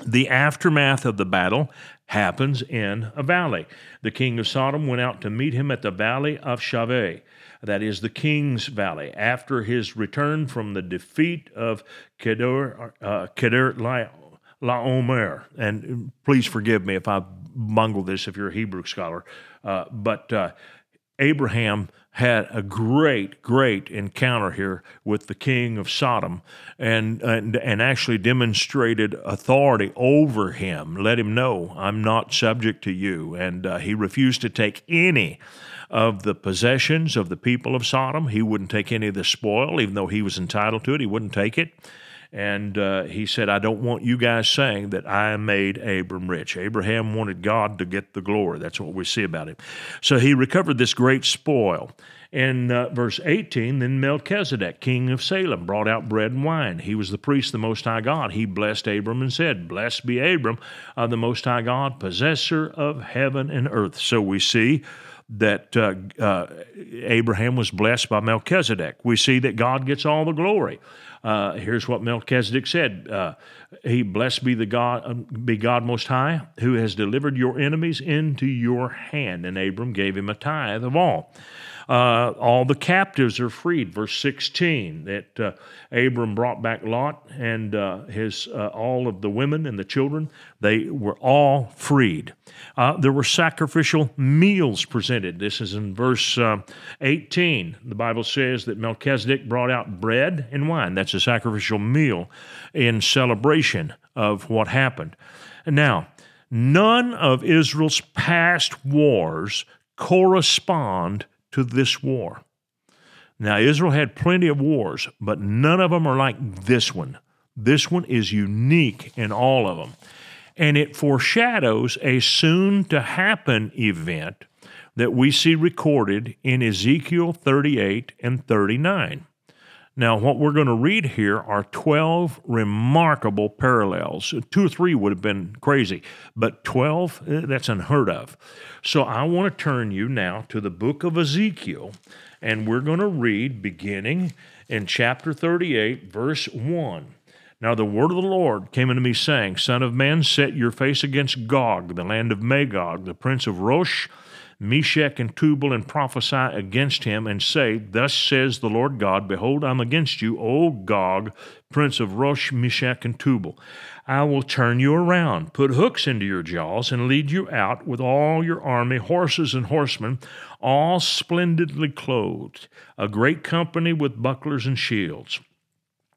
The aftermath of the battle happens in a valley. The king of Sodom went out to meet him at the valley of Shaveh. That is the king's valley. After his return from the defeat of Kedor, uh, Kedor Laomer, and please forgive me if I bungle this if you're a Hebrew scholar, uh, but uh, Abraham had a great, great encounter here with the king of Sodom and, and, and actually demonstrated authority over him, let him know, I'm not subject to you. And uh, he refused to take any of the possessions of the people of Sodom. He wouldn't take any of the spoil, even though he was entitled to it, he wouldn't take it. And uh, he said, I don't want you guys saying that I made Abram rich. Abraham wanted God to get the glory. That's what we see about him. So he recovered this great spoil. In uh, verse 18, then Melchizedek, king of Salem, brought out bread and wine. He was the priest of the Most High God. He blessed Abram and said, Blessed be Abram of the Most High God, possessor of heaven and earth. So we see that uh, uh, Abraham was blessed by Melchizedek. We see that God gets all the glory. Uh, here's what Melchizedek said: uh, He blessed be the God, uh, be God Most High, who has delivered your enemies into your hand. And Abram gave him a tithe of all. Uh, all the captives are freed. Verse 16 that uh, Abram brought back Lot and uh, his uh, all of the women and the children. They were all freed. Uh, there were sacrificial meals presented. This is in verse uh, 18. The Bible says that Melchizedek brought out bread and wine. That's a sacrificial meal in celebration of what happened. Now, none of Israel's past wars correspond to this war. Now, Israel had plenty of wars, but none of them are like this one. This one is unique in all of them. And it foreshadows a soon to happen event that we see recorded in Ezekiel 38 and 39. Now, what we're going to read here are 12 remarkable parallels. Two or three would have been crazy, but 12, eh, that's unheard of. So I want to turn you now to the book of Ezekiel, and we're going to read beginning in chapter 38, verse 1. Now the word of the Lord came unto me, saying, Son of man, set your face against Gog, the land of Magog, the prince of Rosh, Meshech and Tubal, and prophesy against him, and say, Thus says the Lord God, Behold, I'm against you, O Gog, prince of Rosh, Meshech, and Tubal. I will turn you around, put hooks into your jaws, and lead you out with all your army, horses and horsemen, all splendidly clothed, a great company with bucklers and shields,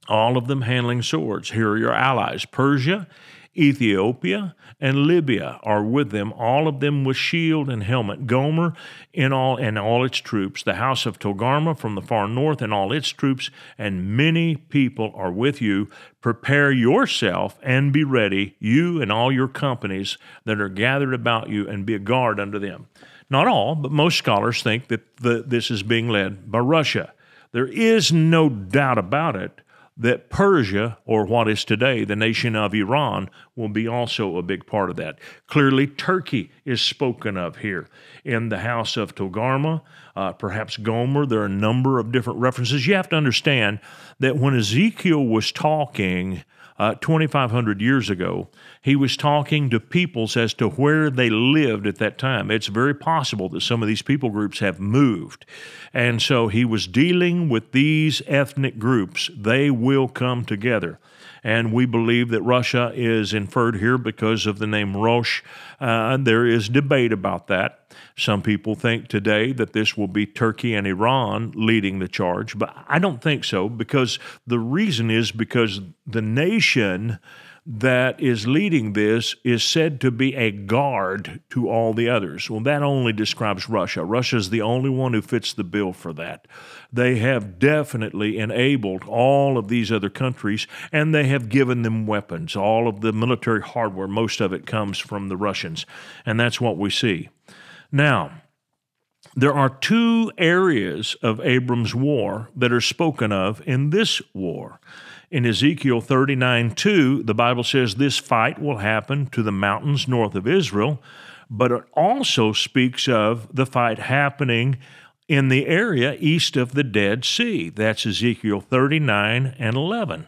all of them handling swords. Here are your allies Persia, Ethiopia and Libya are with them, all of them with shield and helmet. Gomer in all and all its troops, the house of Togarma from the far north and all its troops, and many people are with you. Prepare yourself and be ready, you and all your companies that are gathered about you, and be a guard unto them. Not all, but most scholars think that the, this is being led by Russia. There is no doubt about it that Persia, or what is today the nation of Iran, will be also a big part of that. Clearly, Turkey is spoken of here in the house of Togarma, uh, perhaps Gomer. There are a number of different references. You have to understand that when Ezekiel was talking uh, 2,500 years ago, he was talking to peoples as to where they lived at that time. It's very possible that some of these people groups have moved. And so he was dealing with these ethnic groups. They will come together. And we believe that Russia is inferred here because of the name Rosh. Uh, there is debate about that. Some people think today that this will be Turkey and Iran leading the charge, but I don't think so because the reason is because the nation that is leading this is said to be a guard to all the others. Well, that only describes Russia. Russia is the only one who fits the bill for that. They have definitely enabled all of these other countries and they have given them weapons. All of the military hardware, most of it comes from the Russians. And that's what we see. Now, there are two areas of Abram's war that are spoken of in this war. In Ezekiel 39 2, the Bible says this fight will happen to the mountains north of Israel, but it also speaks of the fight happening in the area east of the Dead Sea. That's Ezekiel 39 and 11.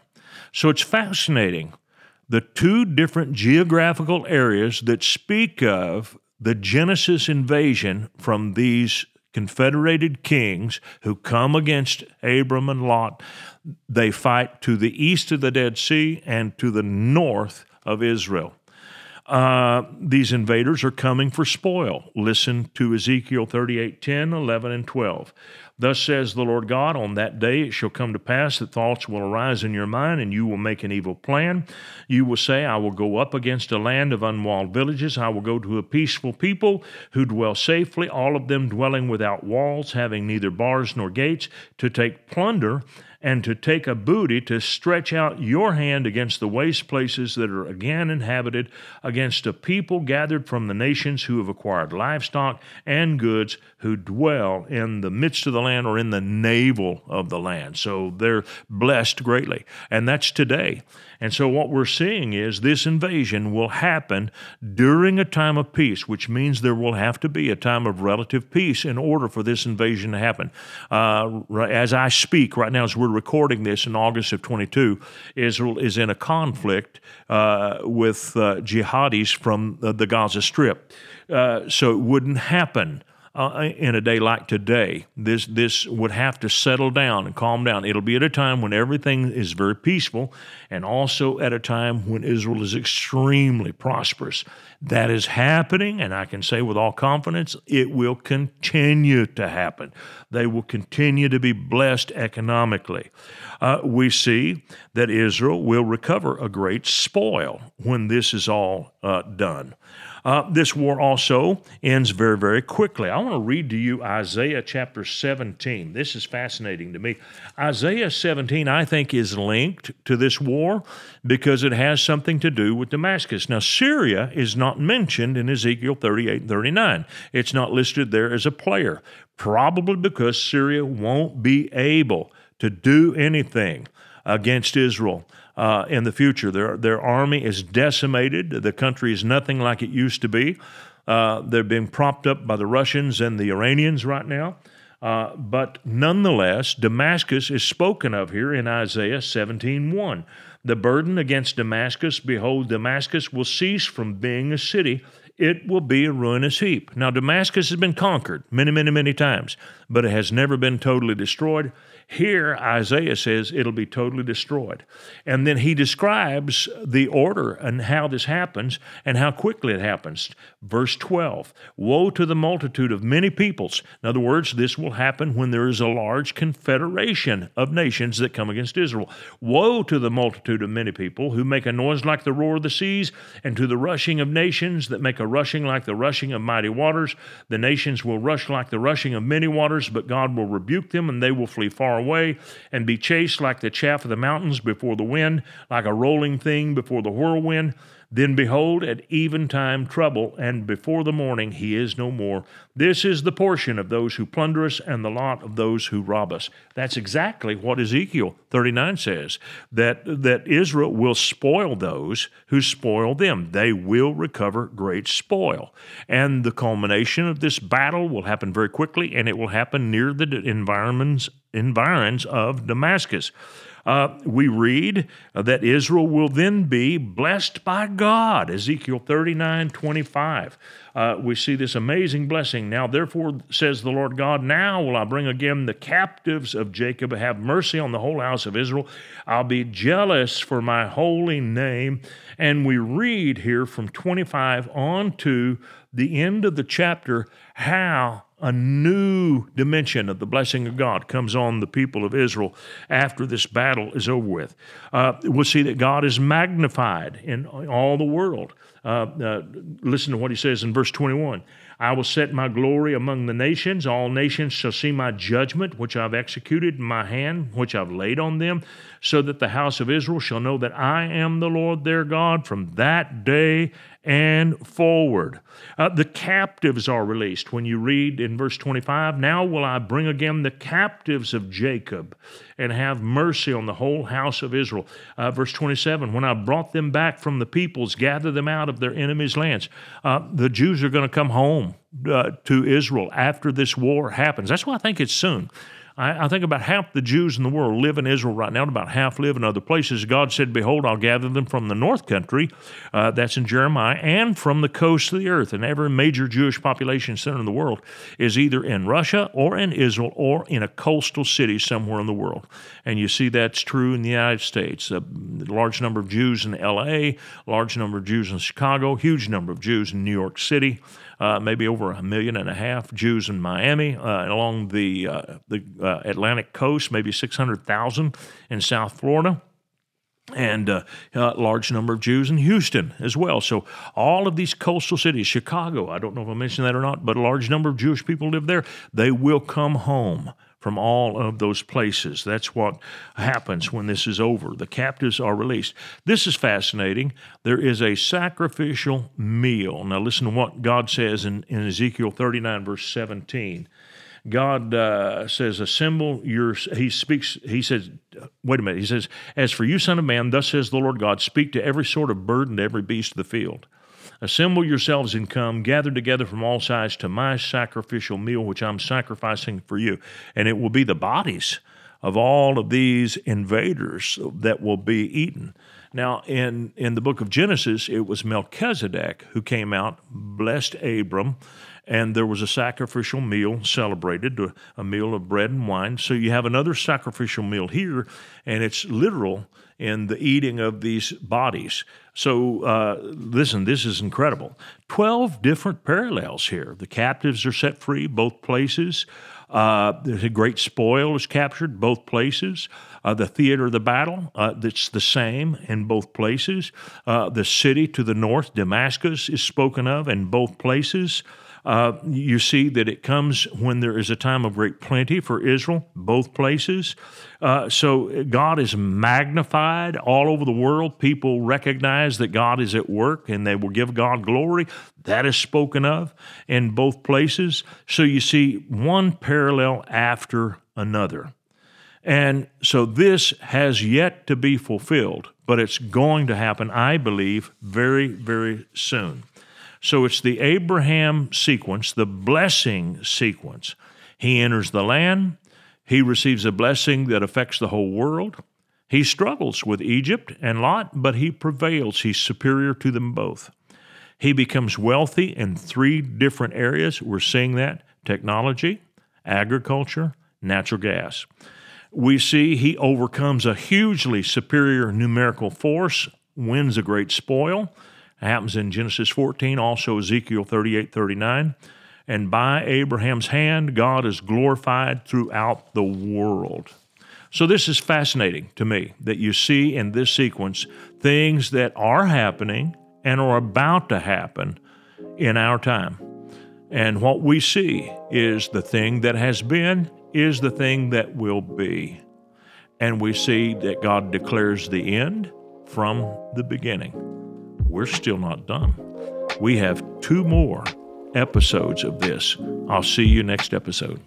So it's fascinating. The two different geographical areas that speak of the Genesis invasion from these confederated kings who come against Abram and Lot, they fight to the east of the Dead Sea and to the north of Israel. Uh, these invaders are coming for spoil. Listen to Ezekiel 38 10, 11, and 12. Thus says the Lord God, on that day it shall come to pass that thoughts will arise in your mind, and you will make an evil plan. You will say, I will go up against a land of unwalled villages. I will go to a peaceful people who dwell safely, all of them dwelling without walls, having neither bars nor gates, to take plunder and to take a booty to stretch out your hand against the waste places that are again inhabited, against a people gathered from the nations who have acquired livestock and goods, who dwell in the midst of the land or in the navel of the land. So they're blessed greatly. And that's today. And so what we're seeing is this invasion will happen during a time of peace, which means there will have to be a time of relative peace in order for this invasion to happen. Uh, as I speak right now, as we're recording this in August of 22, Israel is in a conflict uh, with uh, jihadis from the Gaza Strip. Uh, so it wouldn't happen uh, in a day like today. This this would have to settle down and calm down. It'll be at a time when everything is very peaceful, and also at a time when Israel is extremely prosperous. That is happening, and I can say with all confidence, it will continue to happen. They will continue to be blessed economically. Uh, we see that Israel will recover a great spoil when this is all uh, done. Uh, this war also ends very, very quickly. I want to read to you Isaiah chapter 17. This is fascinating to me. Isaiah 17, I think, is linked to this war because it has something to do with Damascus. Now, Syria is not mentioned in Ezekiel 38 and 39, it's not listed there as a player, probably because Syria won't be able to do anything against Israel uh, in the future. Their, their army is decimated. The country is nothing like it used to be. Uh, they're being propped up by the Russians and the Iranians right now. Uh, but nonetheless, Damascus is spoken of here in Isaiah 17:1. The burden against Damascus, behold, Damascus will cease from being a city it will be a ruinous heap. Now, Damascus has been conquered many, many, many times, but it has never been totally destroyed. Here, Isaiah says it'll be totally destroyed. And then he describes the order and how this happens and how quickly it happens. Verse 12 Woe to the multitude of many peoples. In other words, this will happen when there is a large confederation of nations that come against Israel. Woe to the multitude of many people who make a noise like the roar of the seas, and to the rushing of nations that make a rushing like the rushing of mighty waters. The nations will rush like the rushing of many waters, but God will rebuke them, and they will flee far away, and be chased like the chaff of the mountains before the wind, like a rolling thing before the whirlwind. Then behold, at eventime trouble, and before the morning he is no more. This is the portion of those who plunder us, and the lot of those who rob us. That's exactly what Ezekiel 39 says that, that Israel will spoil those who spoil them. They will recover great spoil. And the culmination of this battle will happen very quickly, and it will happen near the environs of Damascus uh, we read that Israel will then be blessed by God. Ezekiel 39 25. Uh, we see this amazing blessing. Now, therefore, says the Lord God, now will I bring again the captives of Jacob, have mercy on the whole house of Israel. I'll be jealous for my holy name. And we read here from 25 on to the end of the chapter how a new dimension of the blessing of God comes on the people of Israel after this battle is over with. Uh, we'll see that God is magnified in all the world. Uh, uh, listen to what he says in verse 21 I will set my glory among the nations. All nations shall see my judgment, which I've executed in my hand, which I've laid on them, so that the house of Israel shall know that I am the Lord their God from that day and forward. Uh, the captives are released. When you read in verse 25, now will I bring again the captives of Jacob and have mercy on the whole house of Israel. Uh, verse 27, when I brought them back from the peoples, gather them out of their enemies' lands. Uh, the Jews are going to come home uh, to Israel after this war happens. That's why I think it's soon. I, I, think about half the Jews in the world live in Israel right now, and about half live in other places. God said, Behold, I'll gather them from the north country, uh, that's in Jeremiah, and from the coast of the earth. And every major Jewish population center in the world is either in Russia or in Israel or in a coastal city somewhere in the world. And you see that's true in the United States. A large number of Jews in LA, large number of Jews in Chicago, huge number of Jews in New York City uh, maybe over a million and a half Jews in Miami, uh, along the uh, the uh, Atlantic coast, maybe 600,000 in South Florida and a uh, large number of Jews in Houston as well. So all of these coastal cities, Chicago, I don't know if I mentioned that or not, but a large number of Jewish people live there. They will come home from all of those places. That's what happens when this is over. The captives are released. This is fascinating. There is a sacrificial meal. Now, listen to what God says in, in Ezekiel 39, verse 17. God uh, says, Assemble your, he speaks, he says, wait a minute, he says, As for you, son of man, thus says the Lord God, speak to every sort of bird and every beast of the field. Assemble yourselves and come, gather together from all sides to my sacrificial meal, which I'm sacrificing for you. And it will be the bodies of all of these invaders that will be eaten. Now, in, in the book of Genesis, it was Melchizedek who came out, blessed Abram, and there was a sacrificial meal celebrated, a meal of bread and wine. So you have another sacrificial meal here, and it's literal in the eating of these bodies. So, uh, listen, this is incredible. 12 different parallels here. The captives are set free, both places. Uh, there's a great spoil is captured both places. Uh, the theater of the battle, uh, that's the same in both places. Uh, the city to the north, Damascus, is spoken of in both places. Uh, you see that it comes when there is a time of great plenty for Israel, both places. Uh, so God is magnified all over the world. People recognize that God is at work and they will give God glory. That is spoken of in both places. So you see one parallel after another. And so this has yet to be fulfilled, but it's going to happen, I believe, very, very soon. So it's the Abraham sequence, the blessing sequence. He enters the land, he receives a blessing that affects the whole world. He struggles with Egypt and Lot, but he prevails. He's superior to them both. He becomes wealthy in three different areas. We're seeing that technology, agriculture, natural gas. We see he overcomes a hugely superior numerical force, wins a great spoil, happens in Genesis 14, also Ezekiel 38 39. And by Abraham's hand, God is glorified throughout the world. So, this is fascinating to me that you see in this sequence things that are happening and are about to happen in our time. And what we see is the thing that has been is the thing that will be. And we see that God declares the end from the beginning we're still not done. We have two more episodes of this. I'll see you next episode.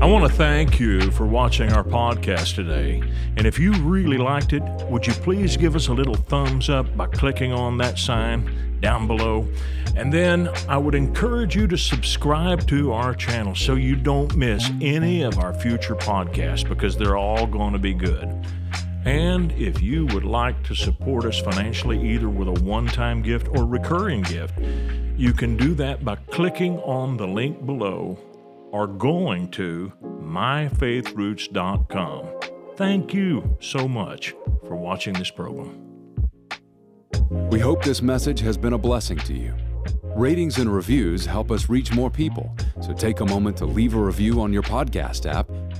I want to thank you for watching our podcast today. And if you really liked it, would you please give us a little thumbs up by clicking on that sign down below? And then I would encourage you to subscribe to our channel so you don't miss any of our future podcasts because they're all going to be good. And if you would like to support us financially, either with a one time gift or recurring gift, you can do that by clicking on the link below or going to myfaithroots.com. Thank you so much for watching this program. We hope this message has been a blessing to you. Ratings and reviews help us reach more people, so take a moment to leave a review on your podcast app